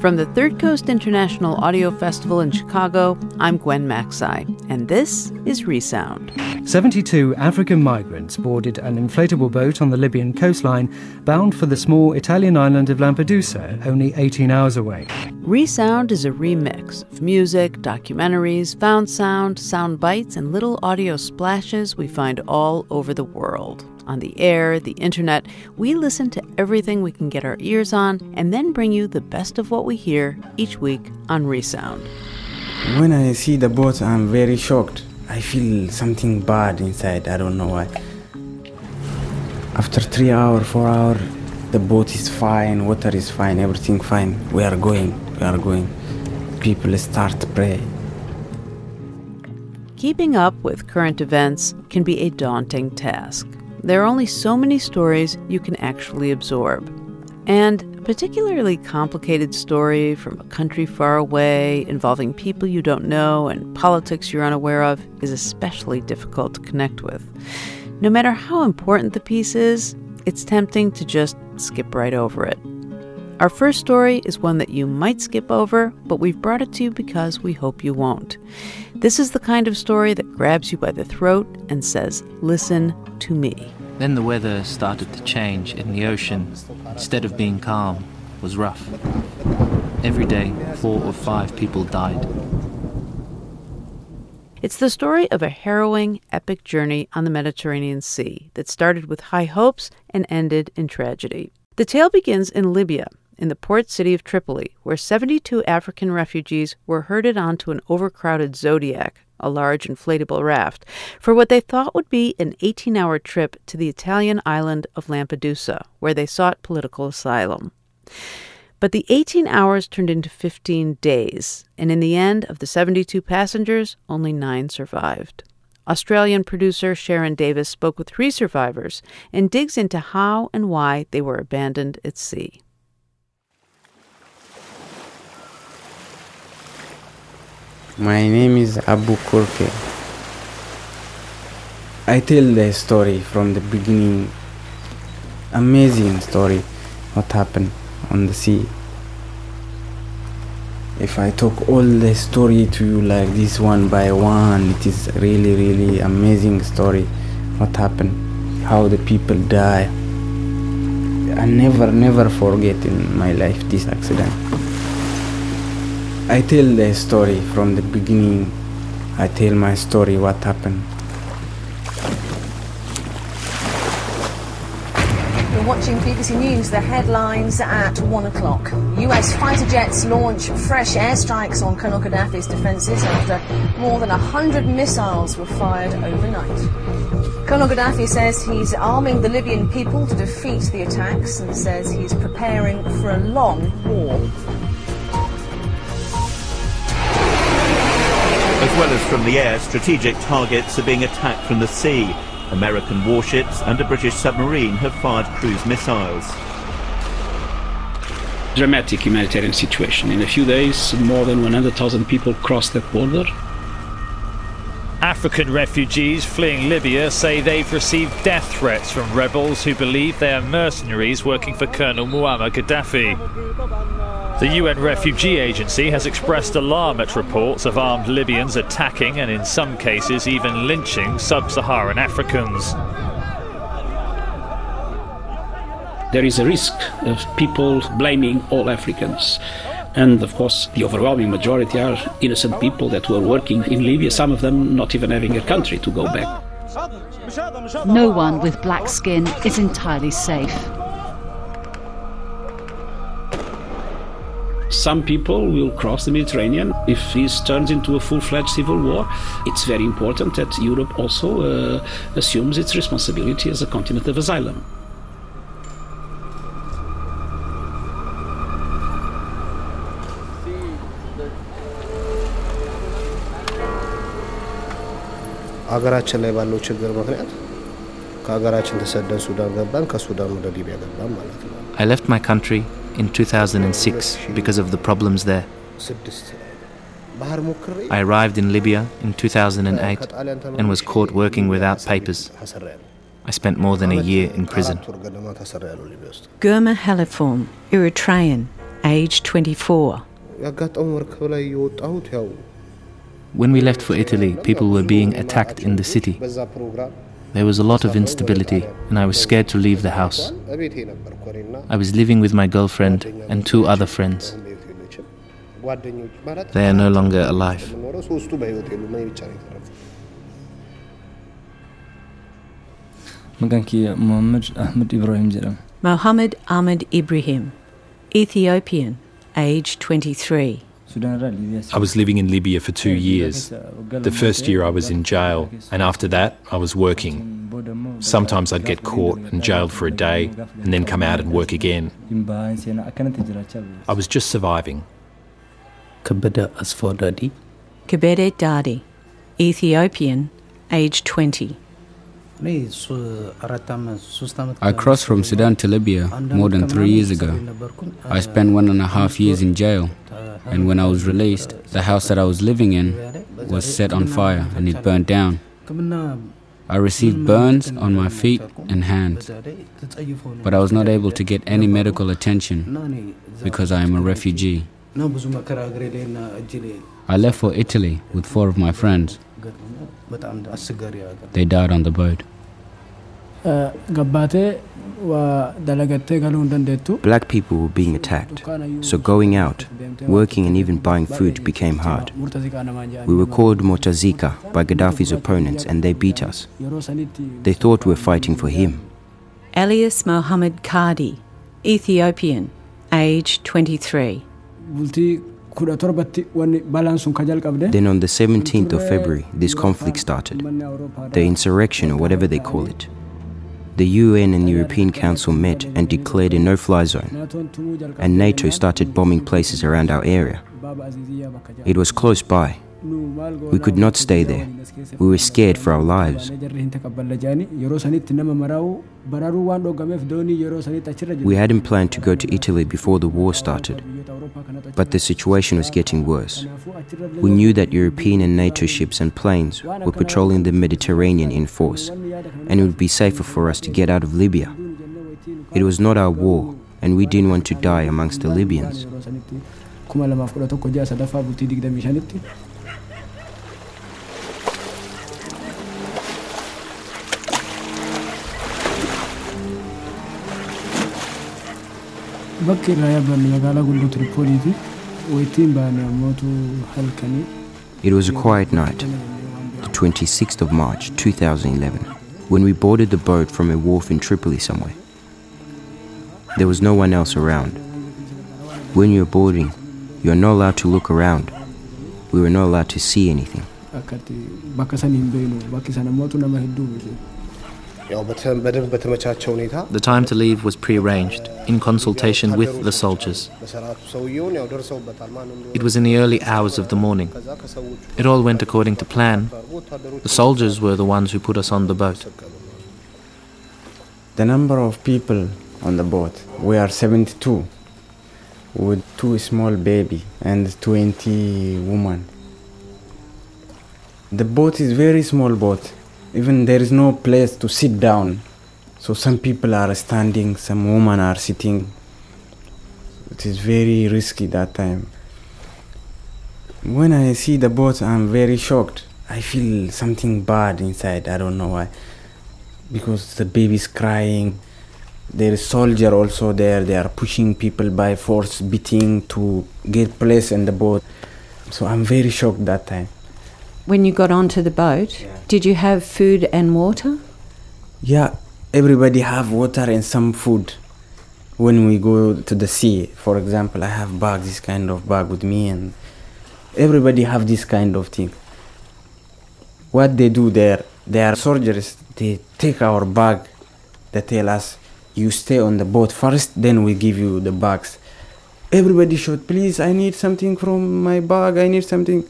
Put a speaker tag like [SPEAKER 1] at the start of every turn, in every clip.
[SPEAKER 1] From the Third Coast International Audio Festival in Chicago, I'm Gwen Macsai, and this is Resound.
[SPEAKER 2] 72 African migrants boarded an inflatable boat on the Libyan coastline bound for the small Italian island of Lampedusa, only 18 hours away.
[SPEAKER 1] Resound is a remix of music, documentaries, found sound, sound bites, and little audio splashes we find all over the world on the air, the internet. We listen to everything we can get our ears on and then bring you the best of what we hear each week on Resound.
[SPEAKER 3] When I see the boat, I'm very shocked. I feel something bad inside. I don't know why. After three hours, four hours, the boat is fine, water is fine, everything fine. We are going, we are going. People start to pray.
[SPEAKER 1] Keeping up with current events can be a daunting task. There are only so many stories you can actually absorb. And a particularly complicated story from a country far away involving people you don't know and politics you're unaware of is especially difficult to connect with. No matter how important the piece is, it's tempting to just skip right over it. Our first story is one that you might skip over, but we've brought it to you because we hope you won't. This is the kind of story that grabs you by the throat and says, Listen to me.
[SPEAKER 4] Then the weather started to change, and the ocean, instead of being calm, was rough. Every day, four or five people died.
[SPEAKER 1] It's the story of a harrowing, epic journey on the Mediterranean Sea that started with high hopes and ended in tragedy. The tale begins in Libya, in the port city of Tripoli, where 72 African refugees were herded onto an overcrowded Zodiac, a large inflatable raft, for what they thought would be an 18 hour trip to the Italian island of Lampedusa, where they sought political asylum. But the 18 hours turned into 15 days, and in the end, of the 72 passengers, only nine survived. Australian producer Sharon Davis spoke with three survivors and digs into how and why they were abandoned at sea.
[SPEAKER 3] My name is Abu Kurke. I tell the story from the beginning. Amazing story, what happened on the sea. If I talk all the story to you like this one by one, it is really, really amazing story. What happened, how the people die. I never, never forget in my life this accident. I tell the story from the beginning. I tell my story, what happened.
[SPEAKER 5] You're watching BBC News, the headlines at 1 o'clock. US fighter jets launch fresh airstrikes on Colonel Gaddafi's defences after more than 100 missiles were fired overnight. Colonel Gaddafi says he's arming the Libyan people to defeat the attacks and says he's preparing for a long war.
[SPEAKER 6] Well as from the air, strategic targets are being attacked from the sea. American warships and a British submarine have fired cruise missiles.
[SPEAKER 7] Dramatic humanitarian situation. In a few days, more than 100,000 people crossed that border.
[SPEAKER 8] African refugees fleeing Libya say they've received death threats from rebels who believe they are mercenaries working for Colonel Muammar Gaddafi. The UN Refugee Agency has expressed alarm at reports of armed Libyans attacking and, in some cases, even lynching sub Saharan Africans.
[SPEAKER 7] There is a risk of people blaming all Africans. And of course, the overwhelming majority are innocent people that were working in Libya, some of them not even having a country to go back.
[SPEAKER 9] No one with black skin is entirely safe.
[SPEAKER 7] Some people will cross the Mediterranean. If this turns into a full fledged civil war, it's very important that Europe also uh, assumes its responsibility as a continent of asylum.
[SPEAKER 10] አገራችን ላይ ባለው ችግር ምክንያት ከሀገራችን ተሰደን ሱዳን ገባን፣ ከሱዳን ወደ ሊቢያ ገባን ማለት ነው።
[SPEAKER 4] I left my country in 2006 because of the problems there. I arrived in Libya in 2008 and was caught working without papers. I spent more than a year in prison.
[SPEAKER 9] Ghirma Halefom, Eritrean, age 24.
[SPEAKER 10] When we left for Italy, people were being attacked in the city. There was a lot of instability, and I was scared to leave the house. I was living with my girlfriend and two other friends. They are no longer alive.
[SPEAKER 9] Mohammed Ahmed Ibrahim, Ethiopian, age 23.
[SPEAKER 11] I was living in Libya for two years. The first year I was in jail, and after that, I was working. Sometimes I'd get caught and jailed for a day and then come out and work again. I was just surviving.
[SPEAKER 3] Kabeda
[SPEAKER 9] Kabede Dadi, Ethiopian, age 20.
[SPEAKER 12] I crossed from Sudan to Libya more than three years ago. I spent one and a half years in jail, and when I was released, the house that I was living in was set on fire and it burned down. I received burns on my feet and hands, but I was not able to get any medical attention because I am a refugee. I left for Italy with four of my friends. They died on the boat.
[SPEAKER 13] Uh,
[SPEAKER 14] Black people were being attacked, so going out, working, and even buying food became hard.
[SPEAKER 13] Murtaziqaa namaan jedhanii
[SPEAKER 14] We were called Murtazika by Gaddafi's opponents, and they beat us. They thought we were fighting for him.
[SPEAKER 9] Elias Mohammed Kadi, Ethiopian, age 23.
[SPEAKER 13] bultii kudha torbatti wanni balaan sun ka jalqabde.
[SPEAKER 14] Then on the 17th of February, this conflict started. The insurrection, or whatever they call it. The UN and European Council met and declared a no fly zone, and NATO started bombing places around our area. It was close by. We could not stay there. We were scared for our lives.
[SPEAKER 13] jarri hin taqabballa jedhanii yeroo sanitti nama maraa'uu bararuu waan dhoogameef doonii yeroo sanitti achirra
[SPEAKER 14] We hadn't planned to go to Italy before the war started, but the situation was getting worse. We knew that European and NATO ships and planes were patrolling the Mediterranean in force, and it would be safer for us to get out of Libya. It was not our war, and we didn't want to die amongst the Libyans.
[SPEAKER 13] Irraa magaalaa guddoo tiripooliiti wayittiin baane halkanii
[SPEAKER 14] It was a quiet night, the 26th of March 2011, when we boarded the boat from a wharf in Tripoli somewhere. There was no one else around. When you're boarding, you're not allowed to look around. We were not allowed to see anything.
[SPEAKER 10] The time to leave was pre-arranged, in consultation with the soldiers. It was in the early hours of the morning. It all went according to plan. The soldiers were the ones who put us on the boat.
[SPEAKER 3] The number of people on the boat, we are 72, with two small baby and 20 women. The boat is very small boat even there is no place to sit down. So some people are standing, some women are sitting. It is very risky that time. When I see the boat, I'm very shocked. I feel something bad inside. I don't know why. Because the baby's crying. There is soldier also there. They are pushing people by force, beating to get place in the boat. So I'm very shocked that time.
[SPEAKER 15] When you got onto the boat, did you have food and water?
[SPEAKER 3] Yeah, everybody have water and some food. When we go to the sea, for example, I have bag, this kind of bag with me, and everybody have this kind of thing. What they do there, they are soldiers. They take our bag. They tell us, you stay on the boat first, then we give you the bags. Everybody should, please, I need something from my bag. I need something.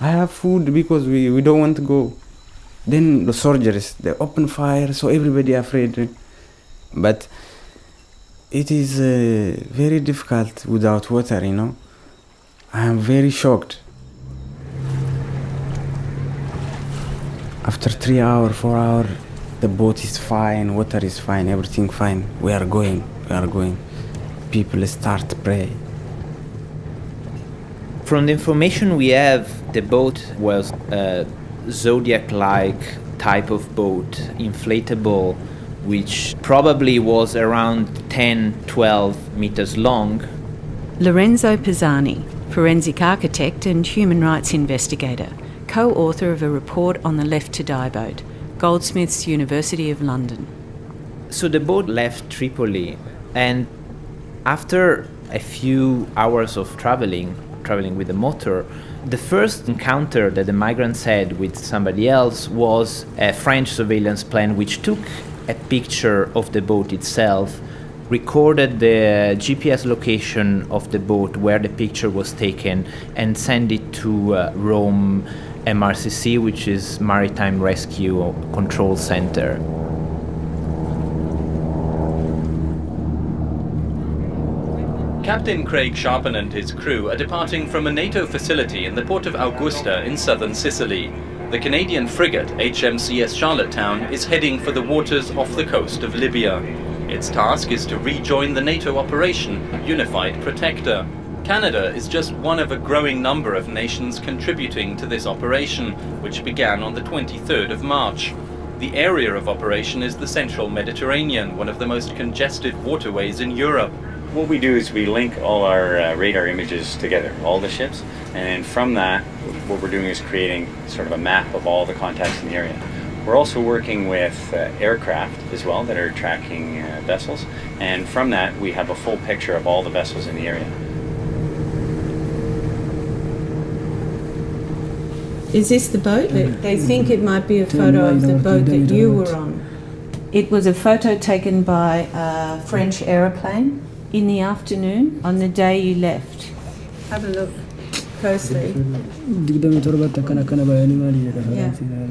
[SPEAKER 3] I have food because we, we don't want to go. Then the soldiers they open fire, so everybody afraid. But it is uh, very difficult without water, you know. I am very shocked. After three hour, four hour, the boat is fine, water is fine, everything fine. We are going, we are going. People start pray.
[SPEAKER 16] From the information we have, the boat was a Zodiac like type of boat, inflatable, which probably was around 10 12 meters long.
[SPEAKER 15] Lorenzo Pezzani, forensic architect and human rights investigator, co author of a report on the Left to Die boat, Goldsmiths, University of London.
[SPEAKER 16] So the boat left Tripoli, and after a few hours of traveling, traveling with the motor, the first encounter that the migrants had with somebody else was a French surveillance plane which took a picture of the boat itself, recorded the GPS location of the boat where the picture was taken, and sent it to uh, Rome MRCC, which is Maritime Rescue Control Center.
[SPEAKER 17] Captain Craig Skjerpen and his crew are departing from a NATO facility in the port of Augusta in southern Sicily. The Canadian frigate HMCS Charlottetown is heading for the waters off the coast of Libya. Its task is to rejoin the NATO operation Unified Protector. Canada is just one of a growing number of nations contributing to this operation, which began on the 23rd of March. The area of operation is the central Mediterranean, one of the most congested waterways in Europe.
[SPEAKER 18] What we do is we link all our uh, radar images together, all the ships, and from that, what we're doing is creating sort of a map of all the contacts in the area. We're also working with uh, aircraft as well that are tracking uh, vessels, and from that, we have a full picture of all the vessels in the area.
[SPEAKER 15] Is this the boat? They, they think it might be a photo of the boat that you were on. It was a photo taken by a French aeroplane in the afternoon on the day you left. Have a look closely.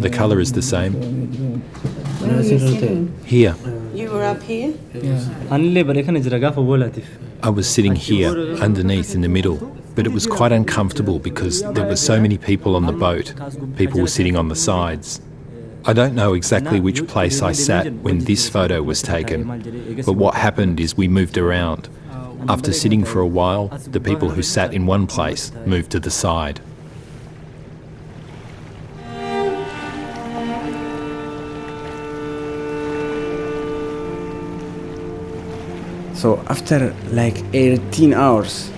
[SPEAKER 11] The colour is the same.
[SPEAKER 15] Where were you sitting?
[SPEAKER 11] Here.
[SPEAKER 15] You were up here? Yeah.
[SPEAKER 11] I was sitting here, underneath in the middle, but it was quite uncomfortable because there were so many people on the boat. People were sitting on the sides. I don't know exactly which place I sat when this photo was taken, but what happened is we moved around. After sitting for a while, the people who sat in one place moved to the side.
[SPEAKER 3] So after like 18 hours,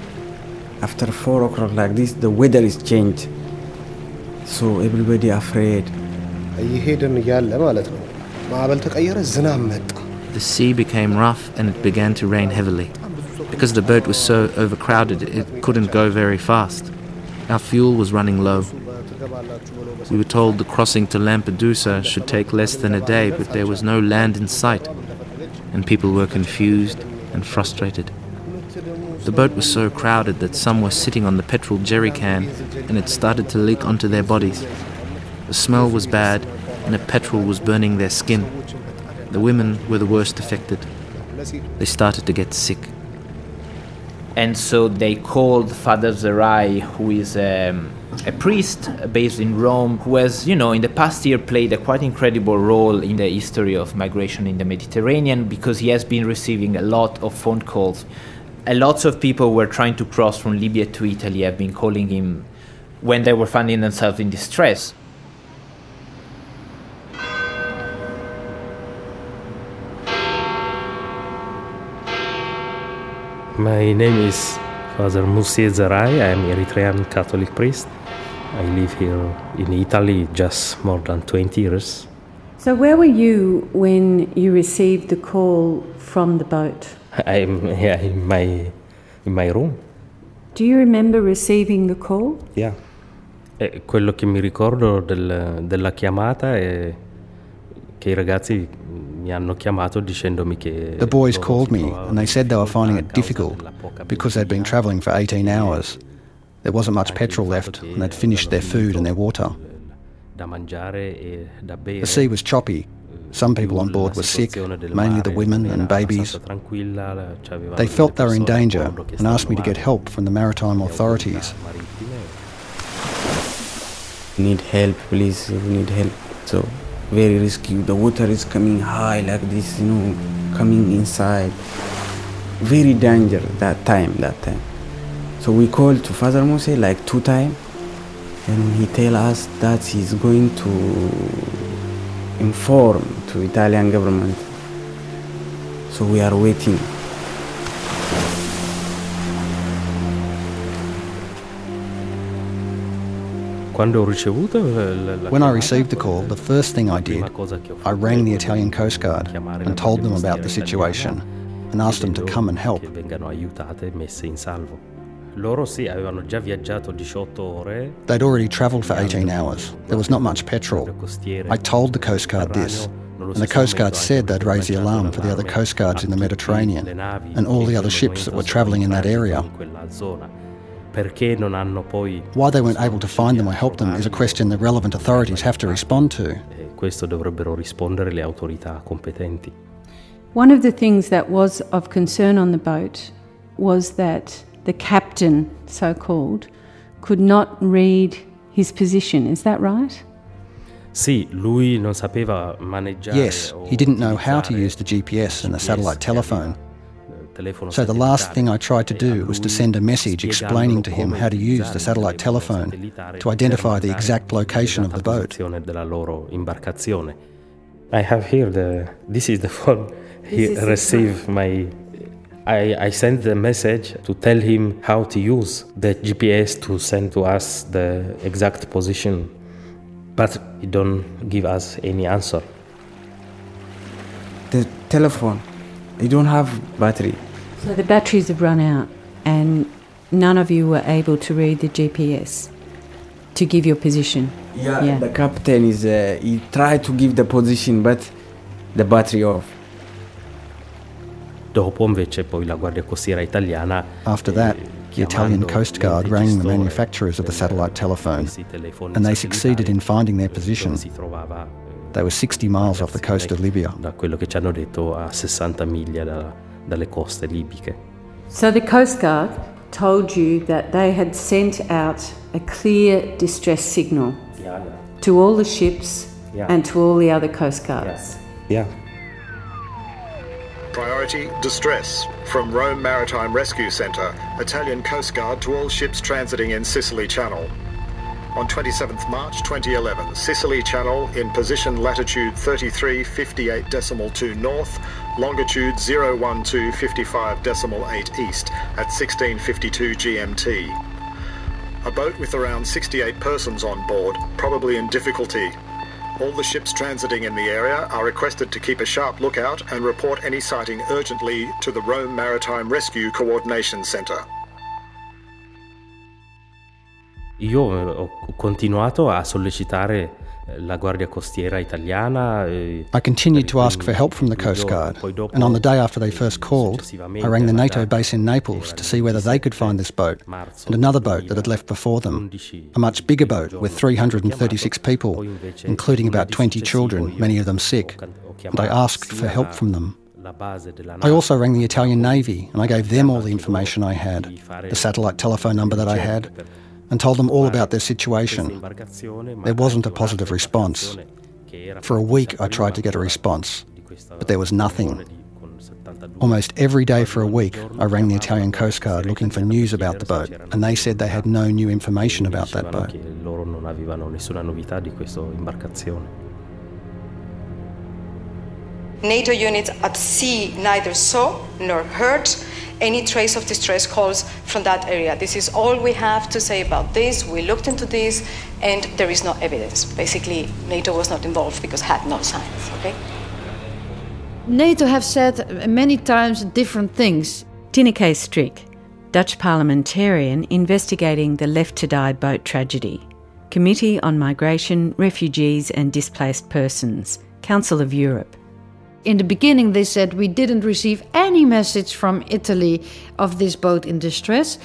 [SPEAKER 3] after 4 o'clock like this, the weather is changed. So everybody afraid.
[SPEAKER 19] እየሄድን እያለ ማለት ነው ማዕበል ተቀየረ፣ ዝናብ መጣ።
[SPEAKER 10] The sea became rough and it began to rain heavily. Because the boat was so overcrowded, it couldn't go very fast. Our fuel was running low. We were told the crossing to Lampedusa should take less than a day, but there was no land in sight, and people were confused and frustrated. The boat was so crowded that some were sitting on the petrol jerry can and it started to leak onto their bodies. The smell was bad and the petrol was burning their skin. The women were the worst affected. They started to get sick.
[SPEAKER 16] And so they called Father Zerai, who is um, a priest based in Rome, who has, you know, in the past year played a quite incredible role in the history of migration in the Mediterranean because he has been receiving a lot of phone calls. A lots of people were trying to cross from Libya to Italy have been calling him when they were finding themselves in distress.
[SPEAKER 20] My name is Father Mussie Zerai. I am Eritrean Catholic priest. I live here in Italy just more than 20 years.
[SPEAKER 15] So, where were you when you received the call from the boat?
[SPEAKER 20] I'm yeah, in my in my room.
[SPEAKER 15] Do you remember receiving the call?
[SPEAKER 20] Yeah. E quello che mi ricordo del, della chiamata è che i ragazzi mi hanno chiamato dicendomi che
[SPEAKER 21] The boys called me and they said they were finding it difficult because they'd been travelling for 18 hours. There wasn't much petrol left and they'd finished their food and their water.
[SPEAKER 20] da mangiare e da bere.
[SPEAKER 21] The sea was choppy. Some people on board were sick, mainly the women and babies. They felt they were in danger and asked me to get help from the maritime authorities.
[SPEAKER 3] We need help, please. We need help. So very risky. The water is coming high like this, you know, coming inside. Very danger that time. That time. So we called to Father Mose like two times, and he tell us that he's going to inform to Italian government. So we are waiting.
[SPEAKER 21] When I received the call, the first thing I did, I rang the Italian Coast Guard and told them about the situation and asked them to come and help. They'd already travelled for 18 hours. There was not much petrol. I told the Coast Guard this, and the Coast Guard said they'd raise the alarm for the other Coast Guards in the Mediterranean and all the other ships that were travelling in that area. Why they weren't able to find them or help them is a question the relevant authorities have to respond to.
[SPEAKER 15] One of the things that was of concern on the boat was that the captain, so called, could not read his position. Is that right?
[SPEAKER 21] Yes, he didn't know how to use the GPS and the satellite telephone. So the last thing I tried to do was to send a message explaining to him how to use the satellite telephone to identify the exact location of the boat.
[SPEAKER 20] I have here the this is the phone he received my I, I sent the message to tell him how to use the GPS to send to us the exact position but he don't give us any answer.
[SPEAKER 3] The telephone, you don't have battery.
[SPEAKER 15] So the batteries have run out, and none of you were able to read the GPS to give your position.
[SPEAKER 3] Yeah, yeah. the captain is. Uh, he tried to give the position, but the battery off.
[SPEAKER 20] Dopo invece poi la Guardia Costiera italiana
[SPEAKER 21] After that, the Italian Coast Guard rang the manufacturers of the satellite telephone, and they succeeded in finding their position. They were 60 miles off the coast of Libya.
[SPEAKER 20] Da quello che ci hanno detto a 60 miglia da, dalle coste libiche.
[SPEAKER 15] So the Coast Guard told you that they had sent out a clear distress signal to all the ships
[SPEAKER 20] Yeah.
[SPEAKER 15] and to all the other Coast Guards.
[SPEAKER 20] Yeah.
[SPEAKER 22] Priority distress from Rome Maritime Rescue Centre, Italian Coast Guard to all ships transiting in Sicily Channel. On 27th March 2011, Sicily Channel in position latitude 33 58 2 north, longitude 012 55 decimal 8 east at 1652 GMT. A boat with around 68 persons on board, probably in difficulty. All the ships transiting in the area are requested to keep a sharp lookout and report any sighting urgently to the Rome Maritime Rescue Coordination Centre.
[SPEAKER 20] Io eh, ho continuato a sollecitare eh, la Guardia Costiera italiana.
[SPEAKER 21] I continued to ask for help from the Coast Guard, and on the day after they first called, I rang the NATO base in Naples to see whether they could find this boat and another boat that had left before them, a much bigger boat with 336 people, including about 20 children, many of them sick, and I asked for help from them. I also rang the Italian Navy and I gave them all the information I had, the satellite telephone number that I had, and told them all about their situation. There wasn't a positive response. For a week I tried to get a response, but there was nothing. Almost every day for a week I rang the Italian Coast Guard looking for news about the boat, and they said they had no new information about that boat.
[SPEAKER 23] NATO units at sea neither saw nor heard any trace of distress calls from that area. This is all we have to say about this. We looked into this and there is no evidence. Basically, NATO was not involved because had no signs, okay?
[SPEAKER 24] NATO have said many times different things.
[SPEAKER 15] Tineke Strik, Dutch parliamentarian investigating the Left to Die boat tragedy. Committee on Migration, Refugees and Displaced Persons, Council of Europe.
[SPEAKER 24] In the beginning, they said we didn't receive any message from Italy of this boat in distress.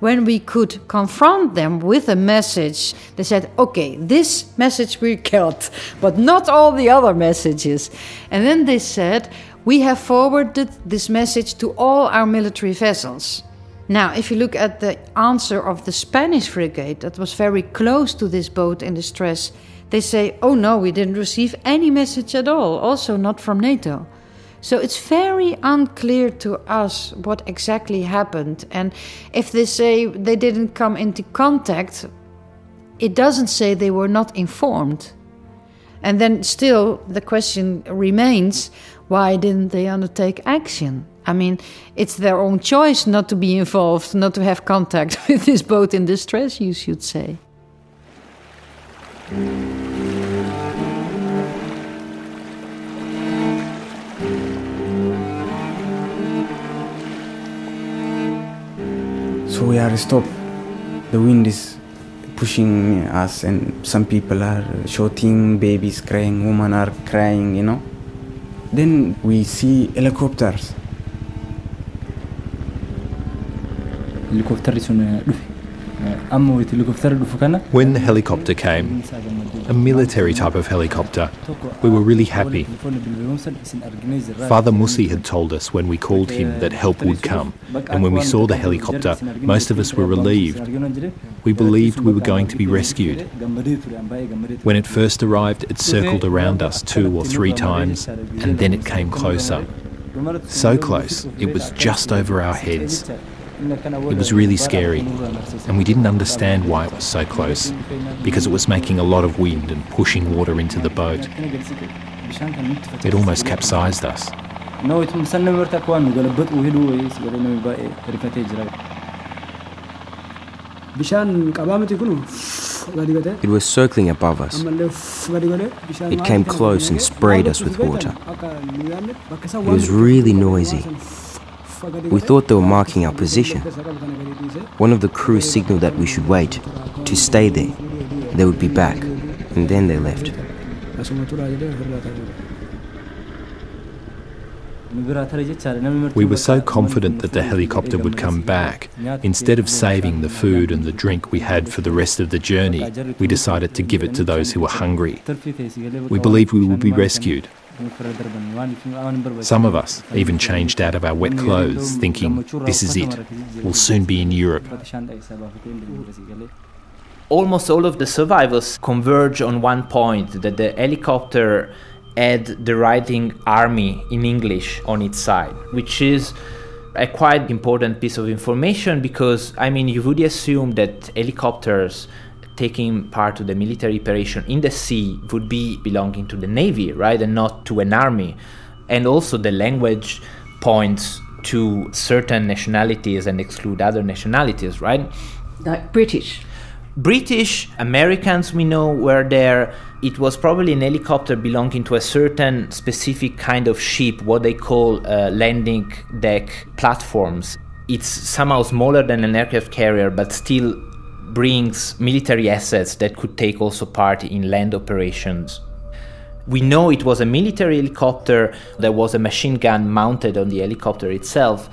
[SPEAKER 24] When we could confront them with a message, they said, okay, this message we got, but not all the other messages. And then they said, we have forwarded this message to all our military vessels. Now, if you look at the answer of the Spanish frigate that was very close to this boat in distress, they say, oh no, we didn't receive any message at all, also not from NATO. So it's very unclear to us what exactly happened. And if they say they didn't come into contact, it doesn't say they were not informed. And then still the question remains why didn't they undertake action? I mean, it's their own choice not to be involved, not to have contact with this boat in distress, you should say.
[SPEAKER 3] So we are stopped. The wind is pushing us, and some people are shouting, babies crying, women are crying, you know. Then we see helicopters.
[SPEAKER 4] helikoptarri sun
[SPEAKER 11] When the helicopter came, a military type of helicopter, we were really happy. Father Mussie had told us when we called him that help would come, and when we saw the helicopter, most of us were relieved. We believed we were going to be rescued. When it first arrived, it circled around us two or three times, and then it came closer. So close, it was just over our heads. It was really scary, and we didn't understand why it was so close, because it was making a lot of wind and pushing water into the boat. It almost capsized us.
[SPEAKER 14] It was circling above us. It came close and sprayed us with water. It was really noisy. We thought they were marking our position. One of the crew signaled that we should wait, to stay there. They would be back, and then they left.
[SPEAKER 11] We were so confident that the helicopter would come back. Instead of saving the food and the drink we had for the rest of the journey, we decided to give it to those who were hungry. We believed we would be rescued. Some of us even changed out of our wet clothes, thinking, this is it, we'll soon be in Europe.
[SPEAKER 16] almost all of the survivors converge on one point that the helicopter had the writing army in English on its side, which is a quite important piece of information because I mean you would assume that helicopters taking part to the military operation in the sea would be belonging to the navy, right, and not to an army. And also the language points to certain nationalities and exclude other nationalities, right?
[SPEAKER 15] Like British.
[SPEAKER 16] British Americans we know were there. It was probably an helicopter belonging to a certain specific kind of ship, what they call uh, landing deck platforms. It's somehow smaller than an aircraft carrier, but still brings military assets that could take also part in land operations. We know it was a military helicopter, there was a machine gun mounted on the helicopter itself,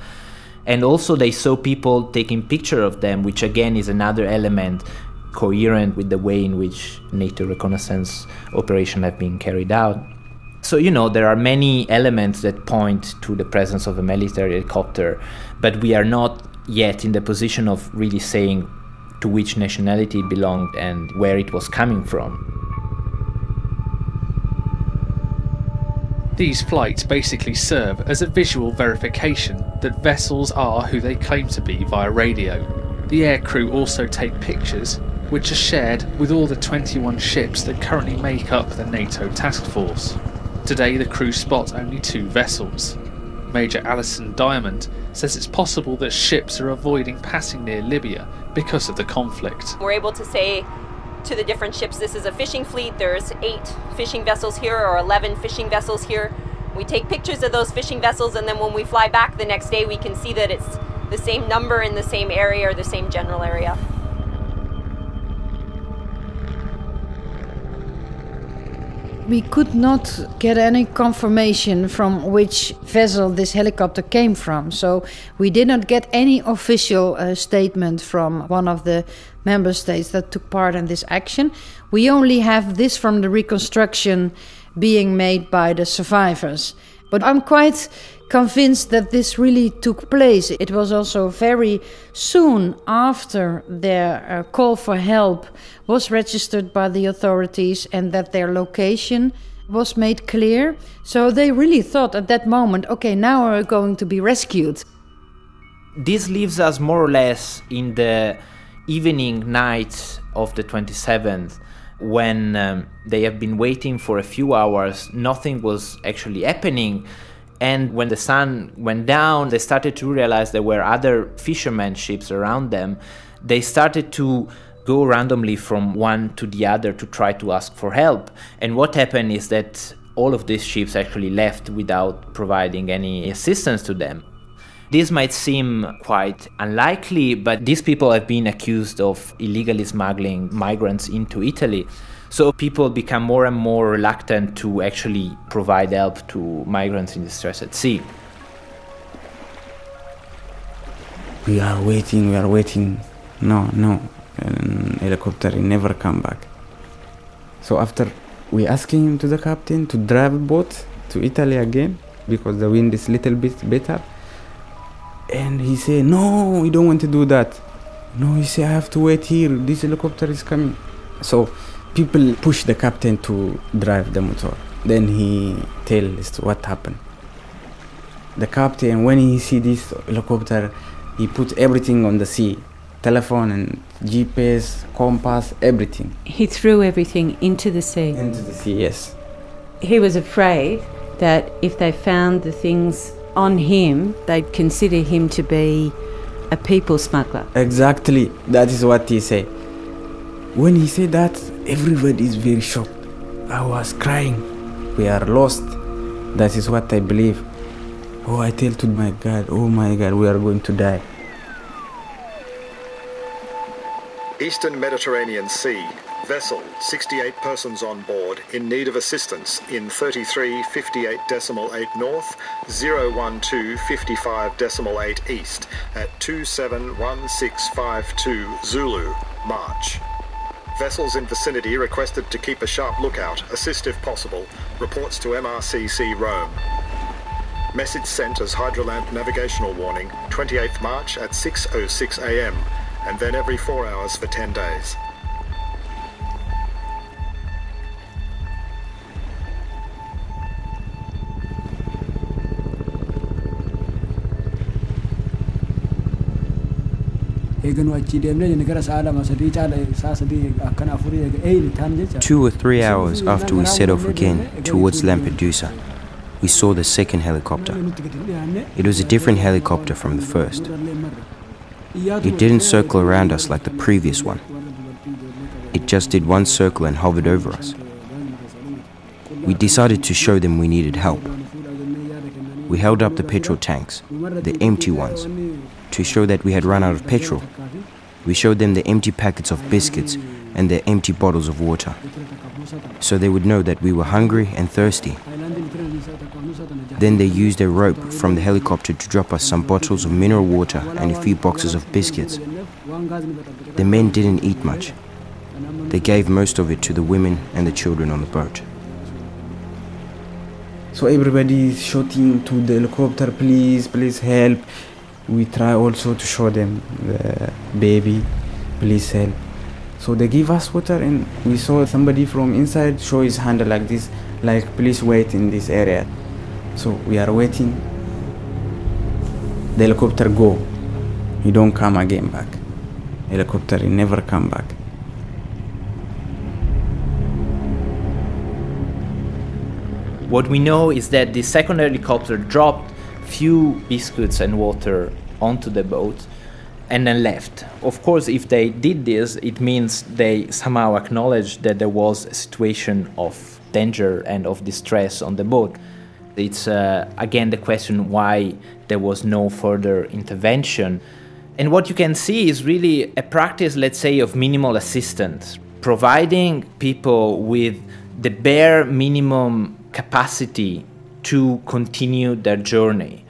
[SPEAKER 16] and also they saw people taking picture of them, which again is another element coherent with the way in which NATO reconnaissance operations have been carried out. So, you know, there are many elements that point to the presence of a military helicopter, but we are not yet in the position of really saying to which nationality it belonged and where it was coming from.
[SPEAKER 25] These flights basically serve as a visual verification that vessels are who they claim to be via radio. The aircrew also take pictures, which are shared with all the 21 ships that currently make up the NATO task force. Today, the crew spot only two vessels. Major Alison Diamond says it's possible that ships are avoiding passing near Libya because of the conflict.
[SPEAKER 26] We're able to say to the different ships, this is a fishing fleet, there's eight fishing vessels here or 11 fishing vessels here. We take pictures of those fishing vessels, and then when we fly back the next day, we can see that it's the same number in the same area or the same general area.
[SPEAKER 24] We could not get any confirmation from which vessel this helicopter came from, so we did not get any official uh, statement from one of the member states that took part in this action. We only have this from the reconstruction being made by the survivors. But I'm quite convinced that this really took place. It was also very soon after their uh, call for help was registered by the authorities and that their location was made clear. So they really thought at that moment, okay, now we're going to be rescued.
[SPEAKER 16] This leaves us more or less in the evening night of the 27th when um, they have been waiting for a few hours, nothing was actually happening. And when the sun went down, they started to realize there were other fishermen ships around them. They started to go randomly from one to the other to try to ask for help. And what happened is that all of these ships actually left without providing any assistance to them. This might seem quite unlikely, but these people have been accused of illegally smuggling migrants into Italy. So people become more and more reluctant to actually provide help to migrants in distress at sea.
[SPEAKER 3] We are waiting, we are waiting. No, no, and helicopter never come back. So after we asking him to the captain to drive boat to Italy again because the wind is little bit better and he said no we don't want to do that no he said i have to wait here this helicopter is coming so people push the captain to drive the motor then he tells what happened the captain when he see this helicopter he put everything on the sea telephone and gps compass everything
[SPEAKER 15] He threw everything into the sea.
[SPEAKER 3] into the sea yes
[SPEAKER 15] He was afraid that if they found the things on him, they'd consider him to be a people smuggler.
[SPEAKER 3] Exactly, that is what he said. When he said that, everybody is very shocked. I was crying. We are lost. That is what I believe. Oh, I tell to my God, oh my God, we are going to die.
[SPEAKER 22] Eastern Mediterranean Sea. Vessel, 68 persons on board, in need of assistance in 33 58 decimal 8 north, 012 55 decimal 8 east at 271652 Zulu, March. Vessels in vicinity requested to keep a sharp lookout, assist if possible. Reports to MRCC Rome. Message sent as Hydrolant navigational warning, 28th March at 6.06 am, and then every 4 hours for 10 days.
[SPEAKER 14] Two or three hours after we set off again towards Lampedusa, we saw the second helicopter. It was a different helicopter from the first. It didn't circle around us like the previous one. It just did one circle and hovered over us. We decided to show them we needed help. We held up the petrol tanks, the empty ones, to show that we had run out of petrol. We showed them the empty packets of biscuits and the empty bottles of water, so they would know that we were hungry and thirsty. Then they used a rope from the helicopter to drop us some bottles of mineral water and a few boxes of biscuits. The men didn't eat much. They gave most of it to the women and the children on the boat.
[SPEAKER 3] So everybody is shouting to the helicopter, please, please help. We try also to show them the baby, please help. So they give us water and we saw somebody from inside show his hand like this, like please wait in this area. So we are waiting. The helicopter go. He don't come again back. Helicopter he never come back.
[SPEAKER 16] What we know is that the second helicopter dropped few biscuits and water onto the boat and then left. Of course, if they did this, it means they somehow acknowledged that there was a situation of danger and of distress on the boat. It's uh, again the question why there was no further intervention. And what you can see is really a practice, let's say, of minimal assistance, providing people with the bare minimum capacity to continue their journey.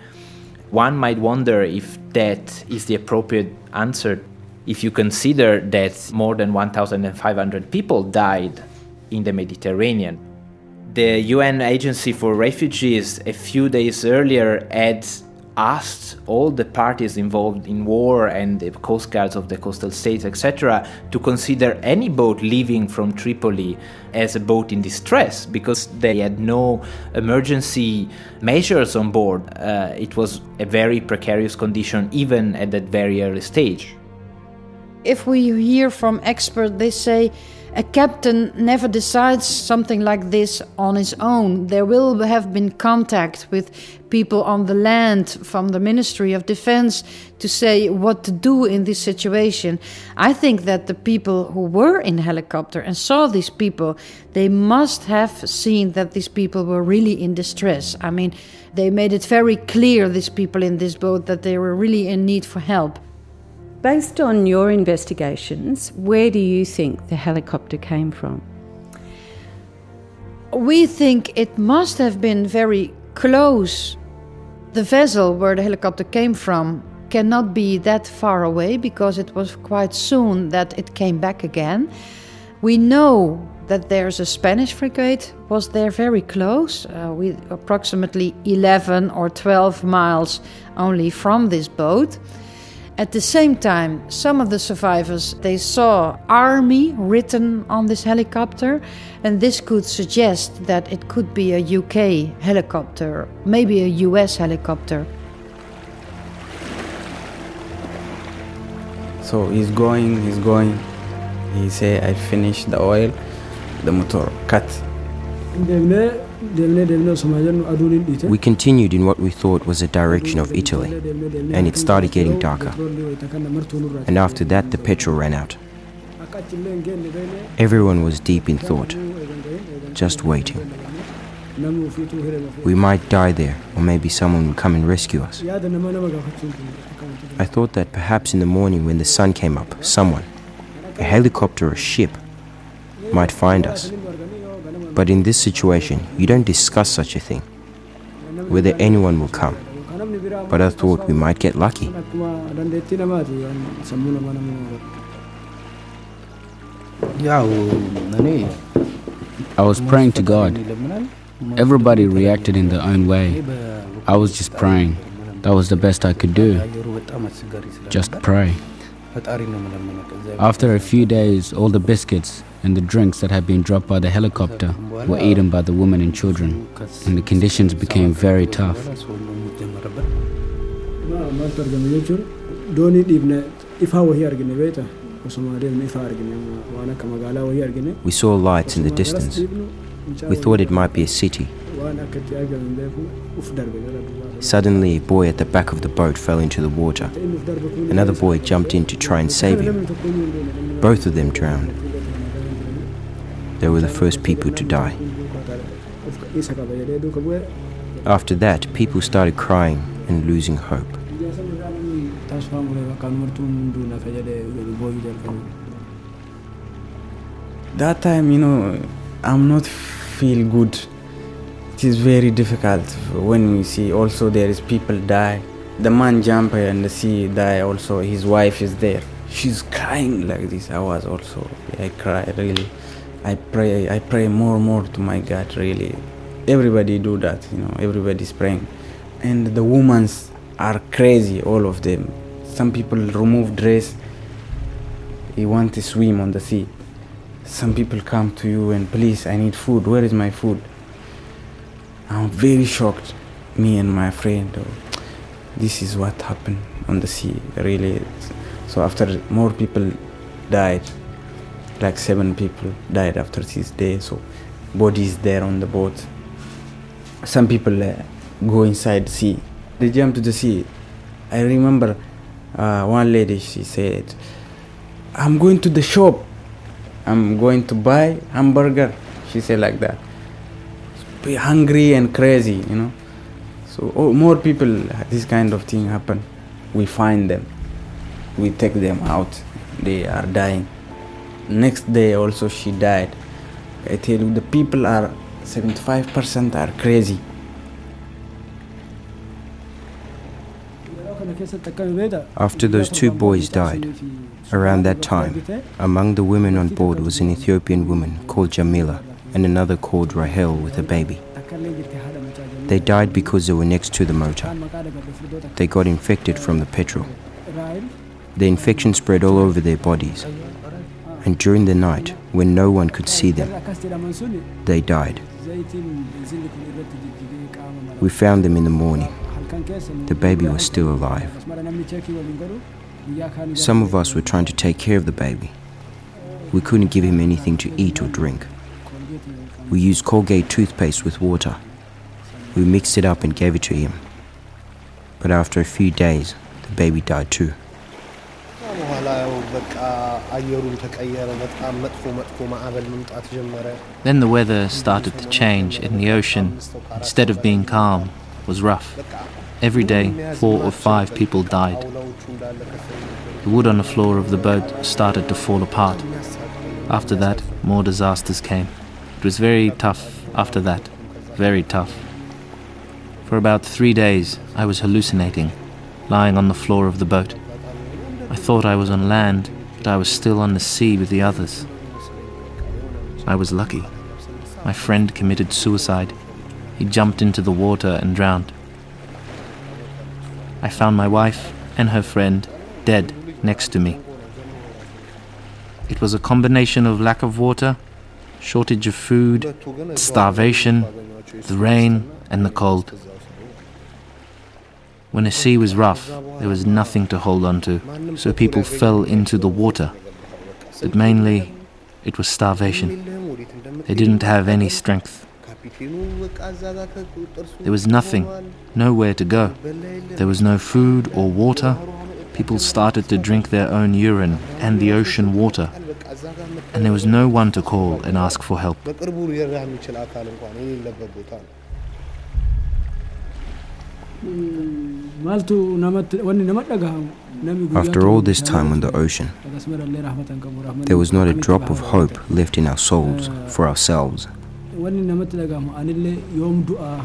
[SPEAKER 16] One might wonder if that is the appropriate answer if you consider that more than 1,500 people died in the Mediterranean. The UN Agency for Refugees a few days earlier had asked all the parties involved in war and the coast guards of the coastal states, etc., to consider any boat leaving from Tripoli as a boat in distress because they had no emergency measures on board. Uh, it was a very precarious condition, even at that very early stage.
[SPEAKER 24] If we hear from experts, they say a captain never decides something like this on his own. There will have been contact with people on the land from the Ministry of Defense to say what to do in this situation. I think that the people who were in helicopter and saw these people, they must have seen that these people were really in distress. I mean, they made it very clear, these people in this boat, that they were really in need for help.
[SPEAKER 15] Based on your investigations, where do you think the helicopter came from?
[SPEAKER 24] We think it must have been very close. The vessel where the helicopter came from cannot be that far away because it was quite soon that it came back again. We know that there's a Spanish frigate was there very close, uh, we approximately 11 or 12 miles only from this boat. At the same time, some of the survivors they saw army written on this helicopter, and this could suggest that it could be a UK helicopter, maybe a US helicopter.
[SPEAKER 3] So he's going, he's going. He say, I finished the oil, the motor cut.
[SPEAKER 14] We continued in what we thought was the direction of Italy, and it started getting darker. And after that, the petrol ran out. Everyone was deep in thought, just waiting. We might die there, or maybe someone will come and rescue us. I thought that perhaps in the morning when the sun came up, someone, a helicopter or a ship, might find us. But in this situation, you don't discuss such a thing, whether anyone will come. But I thought we might get lucky.
[SPEAKER 12] Oh, I was praying to God. Everybody reacted in their own way. I was just praying. That was the best I could do. Just pray. After a few days, all the biscuits and the drinks that had been dropped by the helicopter were eaten by the women and children, and the conditions became very tough.
[SPEAKER 14] We saw lights in the distance. We thought it might be a city. Suddenly, a boy at the back of the boat fell into the water. Another boy jumped in to try and save him. Both of them drowned. They were the first people to die. After that, people started crying and losing hope.
[SPEAKER 3] That time, you know, I'm not feel good. It is very difficult when we see also there is people die. The man jump and the sea die also. His wife is there. She's crying like this. I was also. I cry really. I pray. I pray more and more to my God. Really, everybody do that. You know, everybody's praying, and the women's are crazy. All of them. Some people remove dress. They want to swim on the sea. Some people come to you and please, I need food. Where is my food? I'm very shocked. Me and my friend. This is what happened on the sea. Really. So after more people died, like seven people died after this day. So bodies there on the boat. Some people uh, go inside sea. They jump to the sea. I remember uh, one lady. She said, "I'm going to the shop. I'm going to buy hamburger." She said like that. Be hungry and crazy, you know. So oh, more people, this kind of thing happen. We find them. We take them out. They are dying next day also she died i tell you the people are 75% are crazy
[SPEAKER 14] After those two boys died, around that time, among the women on board was an Ethiopian woman called Jamila and another called Rahel with a baby. They died because they were next to the motor. They got infected from the petrol. The infection spread all over their bodies. And during the night, when no one could see them, they died. We found them in the morning. The baby was still alive. Some of us were trying to take care of the baby. We couldn't give him anything to eat or drink. We used Colgate toothpaste with water. We mixed it up and gave it to him. But after a few days, the baby died too.
[SPEAKER 10] Then the weather started to change and the ocean, instead of being calm, was rough. Every day, four or five people died. The wood on the floor of the boat started to fall apart. After that, more disasters came. It was very tough after that, very tough. For about three days, I was hallucinating, lying on the floor of the boat. I thought I was on land, but I was still on the sea with the others. I was lucky. My friend committed suicide. He jumped into the water and drowned. I found my wife and her friend dead next to me. It was a combination of lack of water, shortage of food, starvation, the rain, and the cold. When the sea was rough, there was nothing to hold on to, so people fell into the water. But mainly, it was starvation. They didn't have any strength. There was nothing, nowhere to go. There was no food or water. People started to drink their own urine and the ocean water. And there was no one to call and ask for help.
[SPEAKER 14] After all this time on the ocean, there was not a drop of hope left in our souls for ourselves.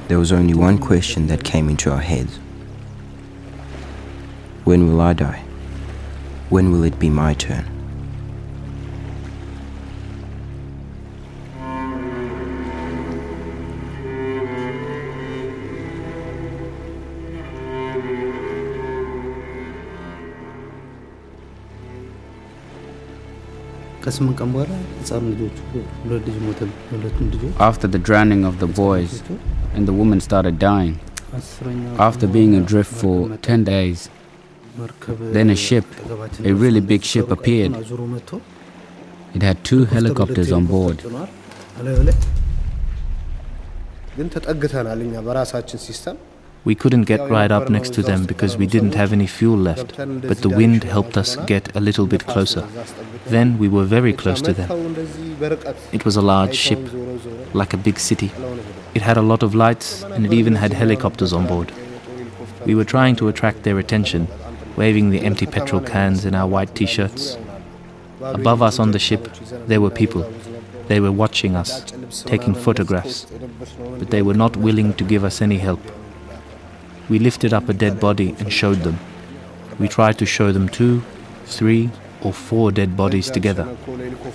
[SPEAKER 14] There was only one question that came into our heads When will I die? When will it be my turn?
[SPEAKER 12] After the drowning of the boys and the woman started dying, after being adrift for 10 days, then a ship, a really big ship, appeared. It had two helicopters on board.
[SPEAKER 10] We couldn't get right up next to them because we didn't have any fuel left, but the wind helped us get a little bit closer. Then we were very close to them. It was a large ship, like a big city. It had a lot of lights and it even had helicopters on board. We were trying to attract their attention, waving the empty petrol cans in our white t shirts. Above us on the ship, there were people. They were watching us, taking photographs, but they were not willing to give us any help. We lifted up a dead body and showed them. We tried to show them two, three, or four dead bodies together.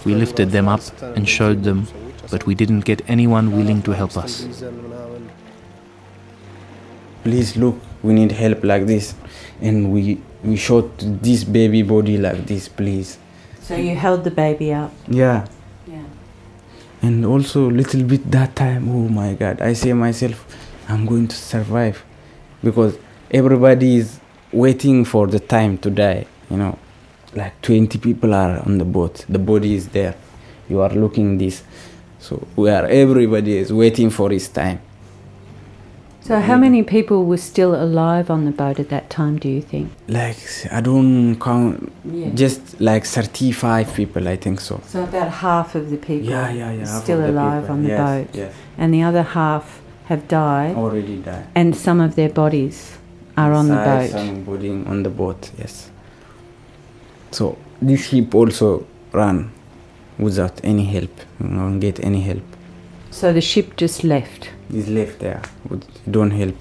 [SPEAKER 10] We lifted them up and showed them, but we didn't get anyone willing to help us.
[SPEAKER 3] Please look, we need help like this. And we, we showed this baby body like this, please.
[SPEAKER 15] So you held the baby up?
[SPEAKER 3] Yeah.
[SPEAKER 15] Yeah.
[SPEAKER 3] And also a little bit that time, oh my God, I say myself, I'm going to survive because everybody is waiting for the time to die you know like 20 people are on the boat the body is there you are looking this so we are everybody is waiting for his time
[SPEAKER 15] So how many people were still alive on the boat at that time, do you think?
[SPEAKER 3] like i don't count
[SPEAKER 15] Yeah.
[SPEAKER 3] just like 35 people i think so
[SPEAKER 15] So about half of the people
[SPEAKER 3] Yeah, yeah, yeah,
[SPEAKER 15] still
[SPEAKER 3] the
[SPEAKER 15] alive on the
[SPEAKER 3] yes,
[SPEAKER 15] boat.
[SPEAKER 3] yes.
[SPEAKER 15] And the other half have died.
[SPEAKER 3] Already died.
[SPEAKER 15] And some of their bodies are on the boat.
[SPEAKER 3] some body on the boat yes so this ship also ran without any help you don't get any help
[SPEAKER 15] So the ship just left.
[SPEAKER 3] is left there with don't help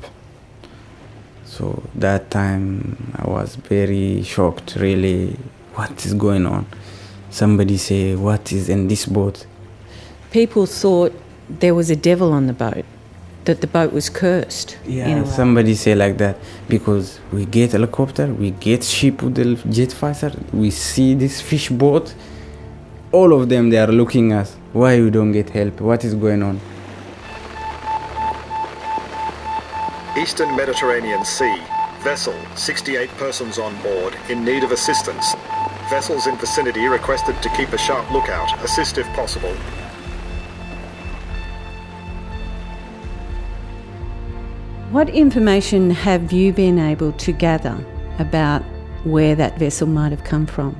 [SPEAKER 3] so that time i was very shocked really what is going on somebody say what is in this boat
[SPEAKER 15] People thought there was a devil on the boat. That the boat was cursed.
[SPEAKER 3] Yeah, somebody say like that because we get helicopter, we get ship with the jet fighter, we see this fish boat. All of them they are looking us. Why you don't get help? What is going on?
[SPEAKER 22] Eastern Mediterranean Sea. Vessel, 68 persons on board, in need of assistance. Vessels in vicinity requested to keep a sharp lookout, assist if possible.
[SPEAKER 15] What information have you been able to gather about where that vessel might have come from?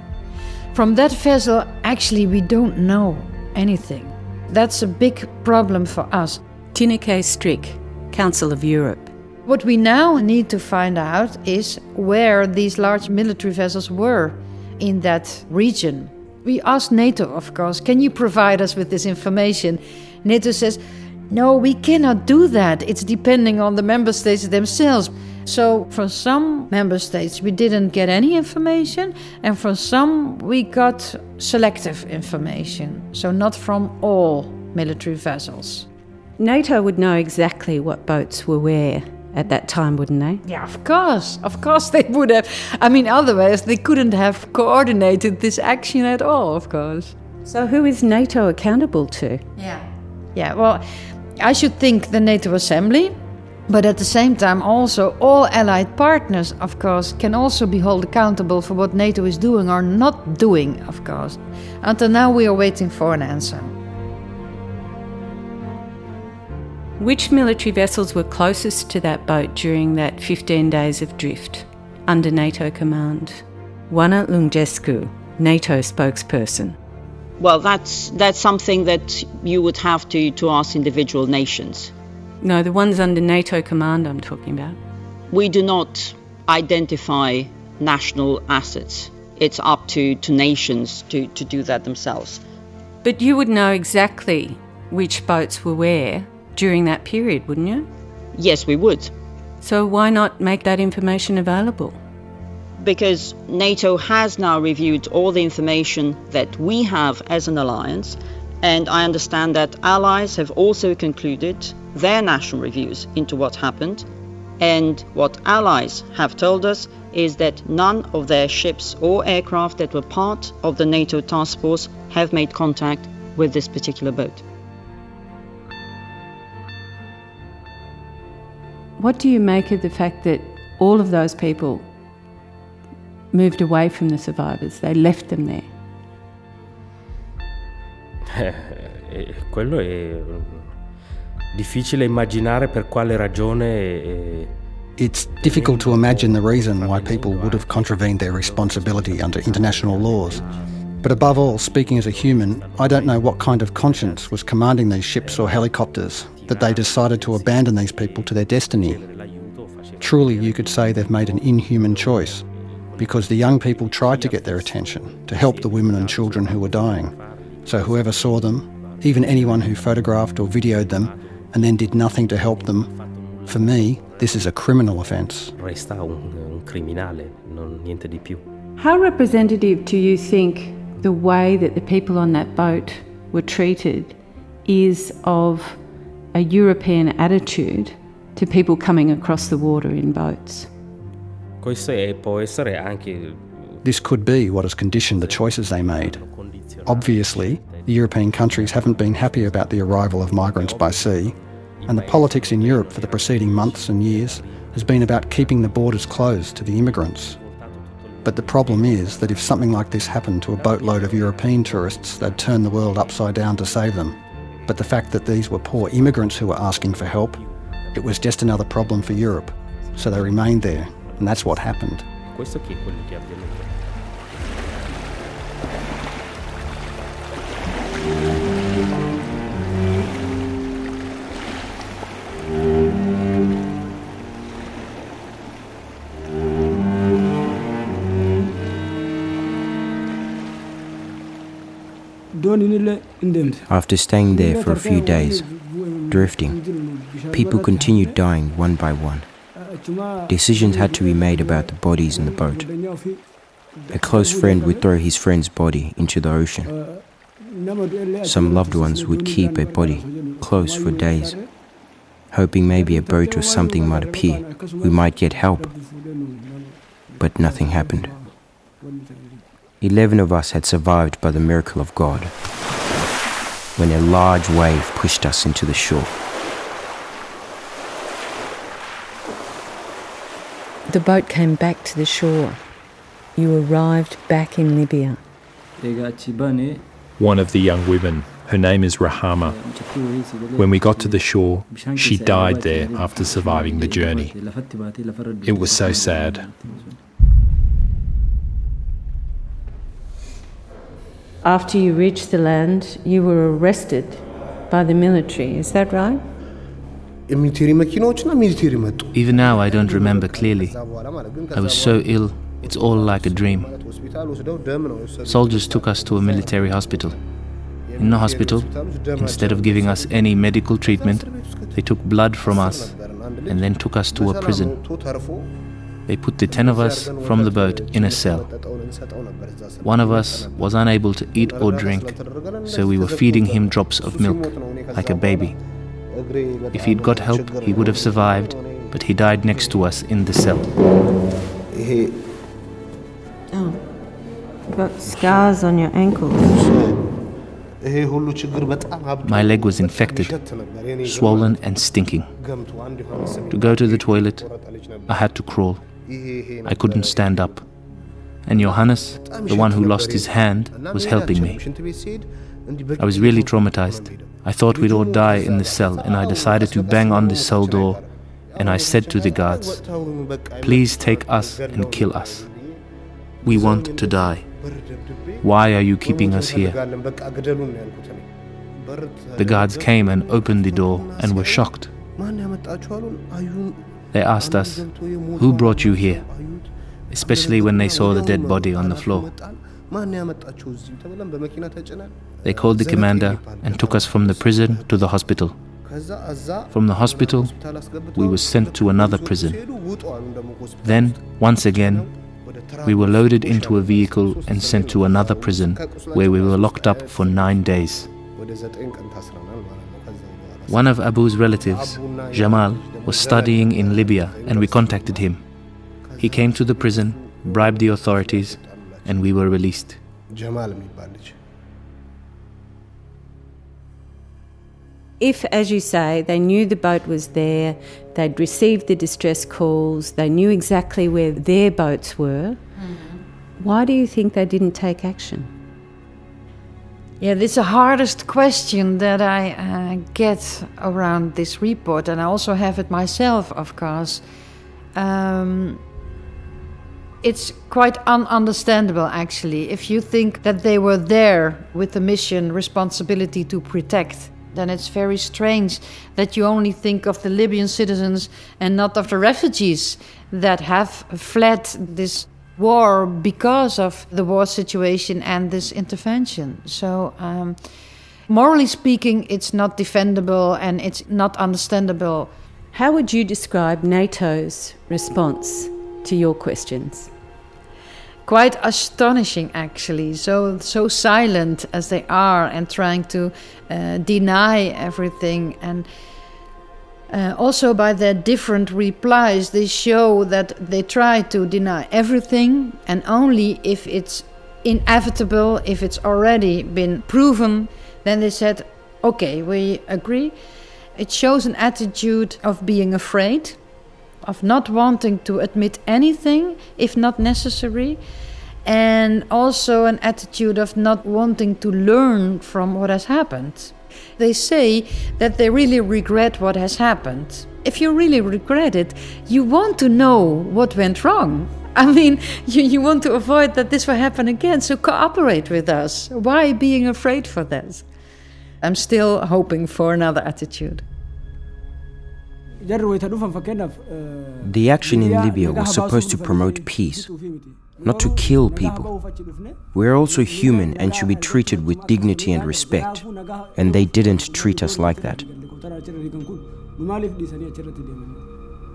[SPEAKER 24] From that vessel, actually, we don't know anything. That's a big problem for us.
[SPEAKER 15] Tineke Strik, Council of Europe.
[SPEAKER 24] What we now need to find out is where these large military vessels were in that region. We asked NATO, of course, can you provide us with this information? NATO says, no, we cannot do that. It's depending on the member states themselves. So, from some member states, we didn't get any information, and from some, we got selective information. So, not from all military vessels.
[SPEAKER 15] NATO would know exactly what boats were where at that time, wouldn't they?
[SPEAKER 24] Yeah, of course. Of course they would have. I mean, otherwise, they couldn't have coordinated this action at all, of course.
[SPEAKER 15] So, who is NATO accountable to?
[SPEAKER 24] Yeah. Yeah, well, I should think the NATO Assembly, but at the same time, also all allied partners, of course, can also be held accountable for what NATO is doing or not doing, of course. Until now, we are waiting for an answer.
[SPEAKER 15] Which military vessels were closest to that boat during that 15 days of drift under NATO command? Oana Lungescu, NATO spokesperson.
[SPEAKER 27] Well, that's that's something that you would have to, to ask individual nations.
[SPEAKER 15] No, the ones under NATO command I'm talking about.
[SPEAKER 27] We do not identify national assets. It's up to, to nations to, to do that themselves.
[SPEAKER 15] But you would know exactly which boats were where during that period, wouldn't you?
[SPEAKER 27] Yes, we would.
[SPEAKER 15] So why not make that information available?
[SPEAKER 27] Because NATO has now reviewed all the information that we have as an alliance, and I understand that allies have also concluded their national reviews into what happened. And what allies have told us is that none of their ships or aircraft that were part of the NATO task force have made contact with this particular boat.
[SPEAKER 15] What do you make of the fact that all of those people moved away from the survivors, they left them there.
[SPEAKER 20] Eh, quello è difficile immaginare per quale ragione.
[SPEAKER 21] It's difficult to imagine the reason why people would have contravened their responsibility under international laws. But above all, speaking as a human, I don't know what kind of conscience was commanding these ships or helicopters that they decided to abandon these people to their destiny. Truly, you could say they've made an inhuman choice because the young people tried to get their attention, to help the women and children who were dying. So whoever saw them, even anyone who photographed or videoed them, and then did nothing to help them, for me, this is a criminal offence.
[SPEAKER 15] How representative do you think the way that the people on that boat were treated is of a European attitude to people coming across the water in boats?
[SPEAKER 21] This could be what has conditioned the choices they made. Obviously, the European countries haven't been happy about the arrival of migrants by sea, and the politics in Europe for the preceding months and years has been about keeping the borders closed to the immigrants. But the problem is that if something like this happened to a boatload of European tourists, they'd turn the world upside down to save them. But the fact that these were poor immigrants who were asking for help, it was just another problem for Europe. So they remained there and that's what happened.
[SPEAKER 14] After staying there for a few days, drifting, people continued dying one by one. Decisions had to be made about the bodies in the boat. A close friend would throw his friend's body into the ocean. Some loved ones would keep a body close for days. hoping maybe a boat or something might appear. We might get help. But nothing happened. Eleven of us had survived by the miracle of God when a large wave pushed us into the shore.
[SPEAKER 15] The boat came back to the shore. You arrived back in Libya.
[SPEAKER 11] One of the young women, her name is Rahama. When we got to the shore, she died there after surviving the journey. It was so sad.
[SPEAKER 15] After you reached the land, you were arrested by the military. Is that right?
[SPEAKER 10] Even now, I don't remember clearly. I was so ill, it's all like a dream. Soldiers took us to a military hospital. In the hospital, instead of giving us any medical treatment, they took blood from us and then took us to a prison. They put the ten of us from the boat in a cell. One of us was unable to eat or drink, so we were feeding him drops of milk, like a baby. If he'd got help, he would have survived, but he died next to us in the cell.
[SPEAKER 15] Oh. You've got scars on your ankles.
[SPEAKER 10] My leg was infected, swollen and stinking. To go to the toilet, I had to crawl. I couldn't stand up. And Johannes, the one who lost his hand, was helping me. I was really traumatized. I thought we'd all die in the cell, and I decided to bang on the cell door. And I said to the guards, Please take us and kill us. We want to die. Why are you keeping us here? The guards came and opened the door and were shocked. They asked us, Who brought you here? Especially when they saw the dead body on the floor. They called the commander and took us from the prison to the hospital. From the hospital, we were sent to another prison. Then, once again, we were loaded into a vehicle and sent to another prison where we were locked up for nine days. One of Abu's relatives, Jamal, was studying in Libya and we contacted him. He came to the prison, bribed the authorities, and we were released.
[SPEAKER 15] If, as you say, they knew the boat was there, they'd received the distress calls, they knew exactly where their boats were, why do you think they didn't take action?
[SPEAKER 24] Yeah, this is the hardest question that I uh, get around this report, and I also have it myself, of course. Um, it's quite ununderstandable, actually. If you think that they were there with the mission responsibility to protect, then it's very strange that you only think of the Libyan citizens and not of the refugees that have fled this war because of the war situation and this intervention. So, um, morally speaking, it's not defendable and it's not understandable.
[SPEAKER 15] How would you describe NATO's response to your questions?
[SPEAKER 24] Quite astonishing, actually. So so silent as they are, and trying to uh, deny everything and. Uh, also, by their different replies, they show that they try to deny everything, and only if it's inevitable, if it's already been proven, then they said, okay, we agree. It shows an attitude of being afraid, of not wanting to admit anything if not necessary, and also an attitude of not wanting to learn from what has happened. They say that they really regret what has happened. If you really regret it, you want to know what went wrong. I mean, you, you want to avoid that this will happen again, so cooperate with us. Why being afraid for this? I'm still hoping for another attitude.
[SPEAKER 14] The action in Libya was supposed to promote peace, not to kill people. We are also human and should be treated with dignity and respect, and they didn't treat us like that.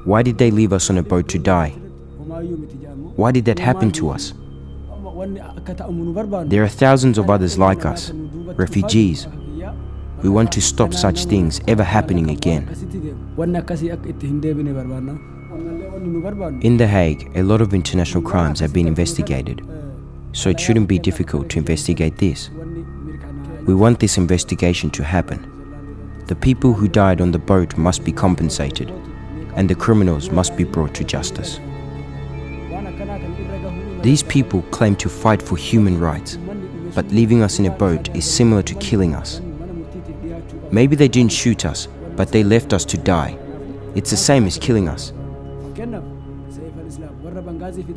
[SPEAKER 14] Why did they leave us on a boat to die? Why did that happen to us? There are thousands of others like us, refugees. We want to stop such things ever happening again. In The Hague, a lot of international crimes have been investigated, so it shouldn't be difficult to investigate this. We want this investigation to happen. The people who died on the boat must be compensated, and the criminals must be brought to justice. These people claim to fight for human rights, but leaving us in a boat is similar to killing us. Maybe they didn't shoot us, but they left us to die. It's the same as killing us.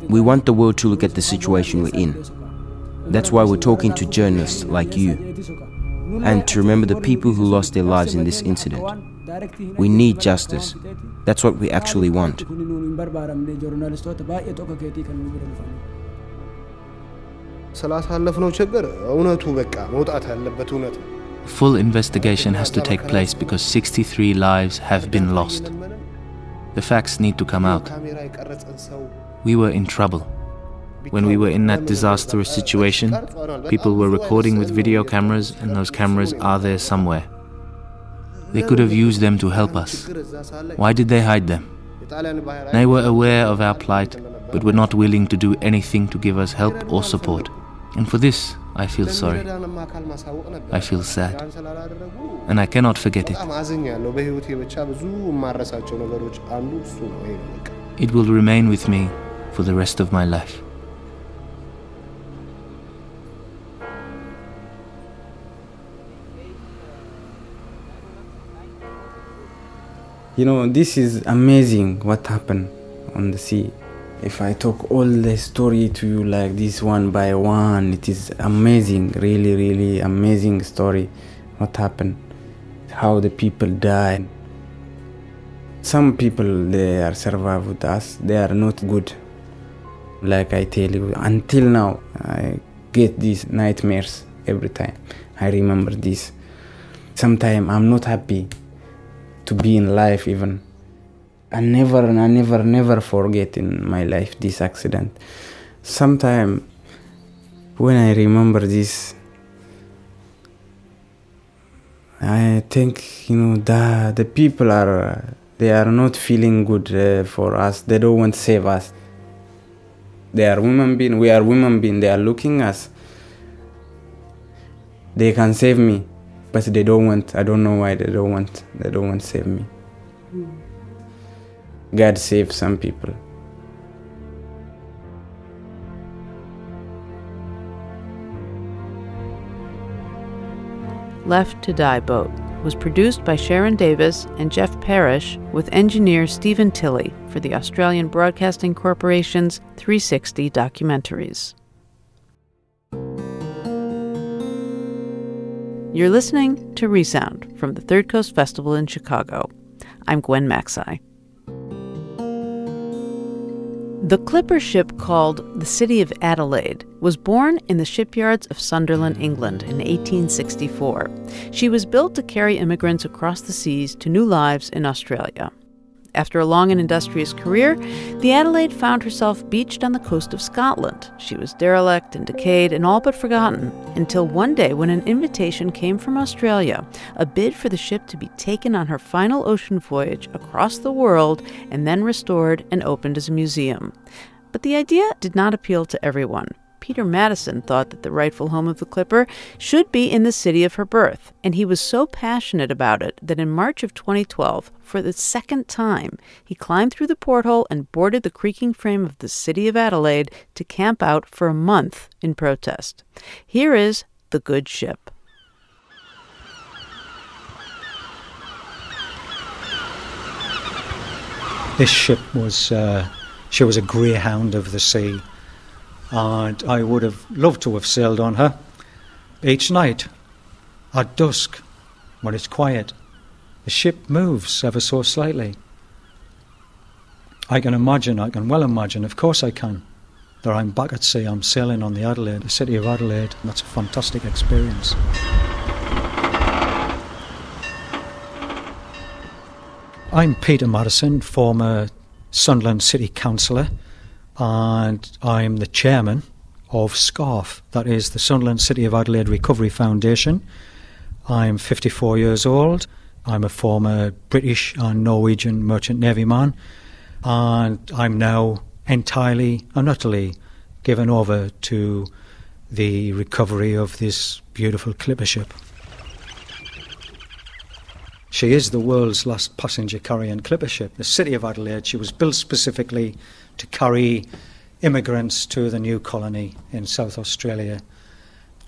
[SPEAKER 14] We want the world to look at the situation we're in. That's why we're talking to journalists like you. And to remember the people who lost their lives in this incident. We need justice. That's what we actually want.
[SPEAKER 19] ስላሳለፍነው ችግር እውነቱ በቃ መውጣት ያለበት እውነት ነው።
[SPEAKER 10] full investigation has to take place because 63 lives have been lost. The facts need to come out. We were in trouble. When we were in that disastrous situation, people were recording with video cameras, and those cameras are there somewhere. They could have used them to help us. Why did they hide them? They were aware of our plight, but were not willing to do anything to give us help or support. And for this, I feel sorry. I feel sad. And I cannot forget it. It will remain with me for the rest of my life.
[SPEAKER 3] You know, this is amazing what happened on the sea. If I talk all the story to you like this one by one, it is amazing, really, really amazing story what happened, how the people died. Some people they are survive with us, they are not good. Like I tell you, until now I get these nightmares every time. I remember this. Sometimes I'm not happy to be in life even. I never, I never, never forget in my life this accident. Sometimes when I remember this, I think you know the the people are they are not feeling good uh, for us. They don't want to save us. They are women being. We are women being. They are looking us. They can save me, but they don't want. I don't know why they don't want. They don't want to save me. God save some people.
[SPEAKER 1] Left to Die Boat was produced by Sharon Davis and Geoff Parish with engineer Stephen Tilley for the Australian Broadcasting Corporation's 360 documentaries. You're listening to Resound from the Third Coast Festival in Chicago. I'm Gwen Macsai. The clipper ship called the City of Adelaide was born in the shipyards of Sunderland, England in 1864. She was built to carry immigrants across the seas to new lives in Australia. After a long and industrious career, the Adelaide found herself beached on the coast of Scotland. She was derelict and decayed and all but forgotten until one day when an invitation came from Australia, a bid for the ship to be taken on her final ocean voyage across the world and then restored and opened as a museum. But the idea did not appeal to everyone. Peter Maddison thought that the rightful home of the Clipper should be in the city of her birth, and he was so passionate about it that in March of 2012, for the second time, he climbed through the porthole and boarded the creaking frame of the city of Adelaide to camp out for a month in protest. Here is The Good Ship.
[SPEAKER 28] This ship was uh, she was a greyhound of the sea, and I would have loved to have sailed on her. Each night, at dusk, when it's quiet, the ship moves ever so slightly. I can imagine, I can well imagine, of course I can, that I'm back at sea, I'm sailing on the Adelaide, the city of Adelaide. And that's a fantastic experience. I'm Peter Maddison, former Sunderland City Councillor, and I'm the chairman of SCARF, that is the Sunderland City of Adelaide Recovery Foundation. I'm 54 years old. I'm a former British and Norwegian merchant navy man, and I'm now entirely and utterly given over to the recovery of this beautiful clipper ship. She is the world's last passenger carrying clipper ship. The city of Adelaide, she was built specifically to carry immigrants to the new colony in South Australia.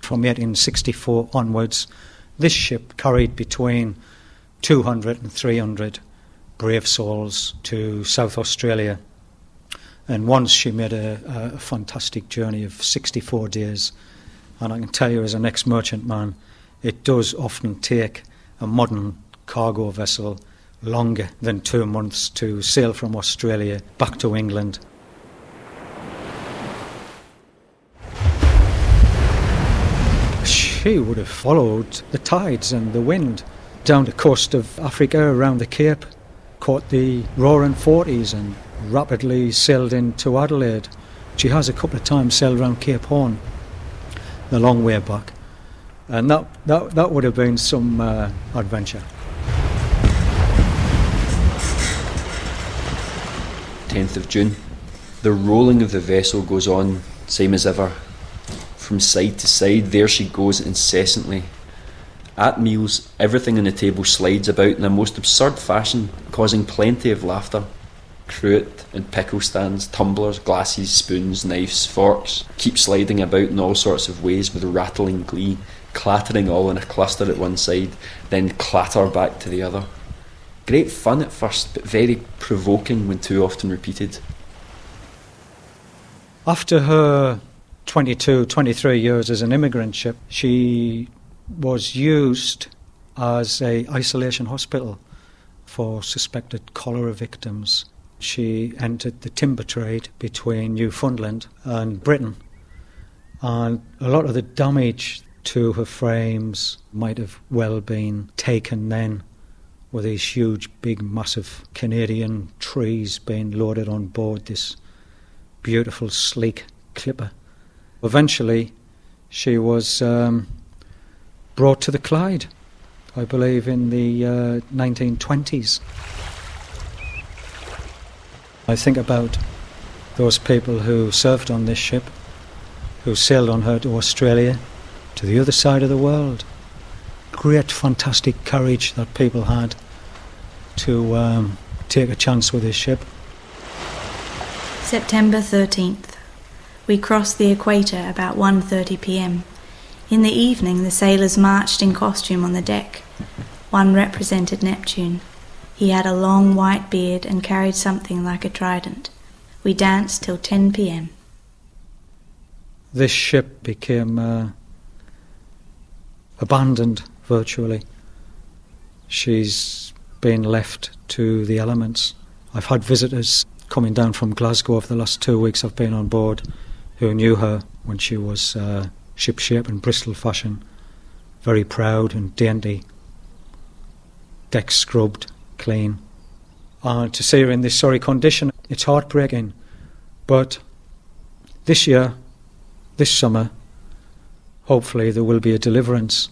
[SPEAKER 28] From 1864 onwards, this ship carried between 200 and 300 brave souls to South Australia. And once she made a, a, fantastic journey of 64 days. And I can tell you, as an ex merchant man, it does often take a modern cargo vessel longer than two months to sail from Australia back to England. She would have followed the tides and the wind down the coast of Africa around the Cape, caught the roaring 40s and rapidly sailed into Adelaide. She has a couple of times sailed around Cape Horn, the long way back. And that, that, that would have been some uh, adventure.
[SPEAKER 29] 10th of June. The rolling of the vessel goes on, same as ever. From side to side, there she goes incessantly, at meals, everything on the table slides about in a most absurd fashion, causing plenty of laughter. Cruet and pickle stands, tumblers, glasses, spoons, knives, forks keep sliding about in all sorts of ways with rattling glee, clattering all in a cluster at one side, then clatter back to the other. Great fun at first, but very provoking when too often repeated.
[SPEAKER 28] After her 22, 23 years as an immigrant ship, she was used as a isolation hospital for suspected cholera victims. She entered the timber trade between Newfoundland and Britain, and a lot of the damage to her frames might have well been taken then with these huge, big, massive Canadian trees being loaded on board this beautiful, sleek clipper. Eventually, she was um, brought to the Clyde, I believe, in the uh, 1920s. I think about those people who served on this ship, who sailed on her to Australia, to the other side of the world. Great, fantastic courage that people had to um, take a chance with this ship.
[SPEAKER 30] September 13th. We crossed the equator about 1:30 p.m. In the evening, the sailors marched in costume on the deck. One represented Neptune. He had a long white beard and carried something like a trident. We danced till 10 p.m.
[SPEAKER 28] This ship became uh, abandoned virtually. She's been left to the elements. I've had visitors coming down from Glasgow over the last two weeks I've been on board who knew her when she was uh, shipshape and Bristol fashion, very proud and dainty, deck scrubbed, clean. And to see her in this sorry condition, it's heartbreaking. But this year, this summer, hopefully there will be a deliverance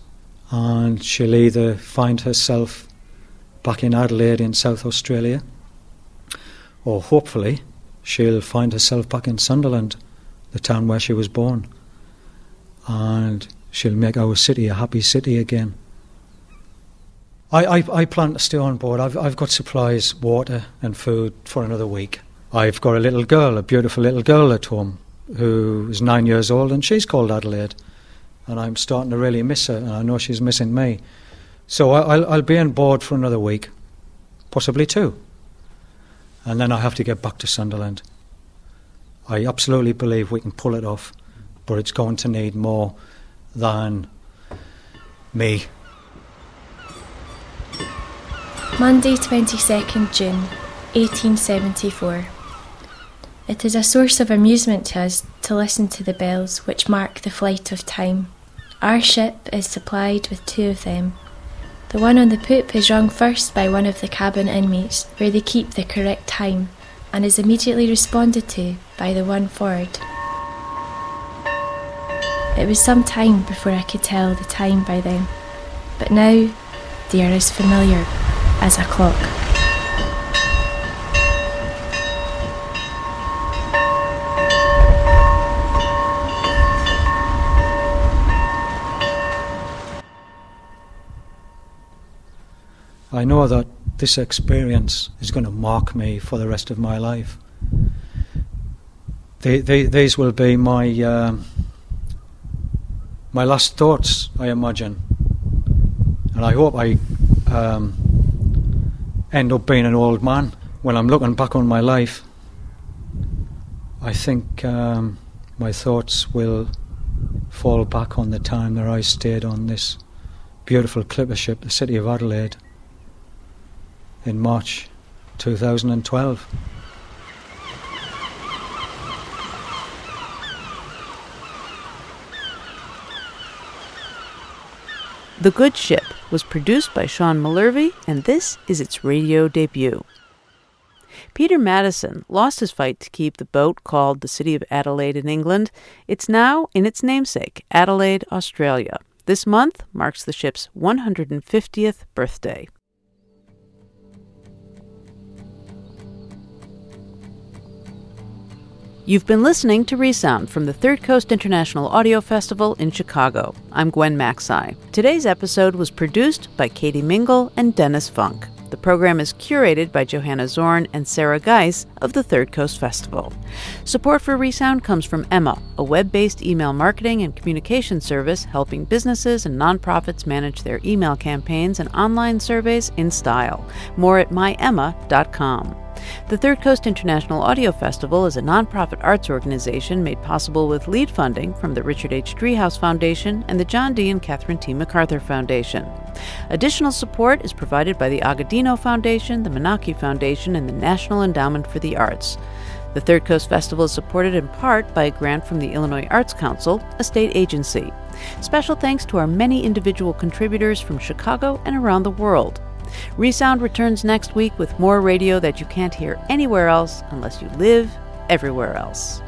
[SPEAKER 28] and she'll either find herself back in Adelaide in South Australia or hopefully she'll find herself back in Sunderland, the town where she was born and she'll make our city a happy city again. I, I, I plan to stay on board. I've, I've got supplies, water, and food for another week. I've got a little girl, a beautiful little girl at home, who is nine years old, and she's called Adelaide. And I'm starting to really miss her, and I know she's missing me. So I, will I'll be on board for another week, possibly two. And then I have to get back to Sunderland. I absolutely believe we can pull it off but it's going to need more than me.
[SPEAKER 31] Monday, 22nd June 1874. It is a source of amusement to us to listen to the bells which mark the flight of time. Our ship is supplied with two of them. The one on the poop is rung first by one of the cabin inmates, where they keep the correct time, and is immediately responded to by the one forward. It was some time before I could tell the time by them. but now they are as familiar as a clock.
[SPEAKER 28] I know that this experience is going to mark me for the rest of my life. They, they, these will be my um, my last thoughts, I imagine, and I hope I um, end up being an old man when I'm looking back on my life. I think um, my thoughts will fall back on the time that I stayed on this beautiful clipper ship, the City of Adelaide in March 2012.
[SPEAKER 1] The Good Ship was produced by Sean Mullervy, and this is its radio debut. Peter Maddison lost his fight to keep the boat called the City of Adelaide in England. It's now in its namesake, Adelaide, Australia. This month marks the ship's 150th birthday. You've been listening to Resound from the Third Coast International Audio Festival in Chicago. I'm Gwen Macsai. Today's episode was produced by Katie Mingle and Dennis Funk. The program is curated by Johanna Zorn and Sarah Geis of the Third Coast Festival. Support for Resound comes from Emma, a web based email marketing and communication service helping businesses and nonprofits manage their email campaigns and online surveys in style. More at myemma.com. The Third Coast International Audio Festival is a nonprofit arts organization made possible with lead funding from the Richard H. Driehaus Foundation and the John D. and Catherine T. MacArthur Foundation. Additional support is provided by the Agudino Foundation, the Menaki Foundation, and the National Endowment for the Arts. The Third Coast Festival is supported in part by a grant from the Illinois Arts Council, a state agency. Special thanks to our many individual contributors from Chicago and around the world. Resound returns next week with more radio that you can't hear anywhere else unless you live everywhere else.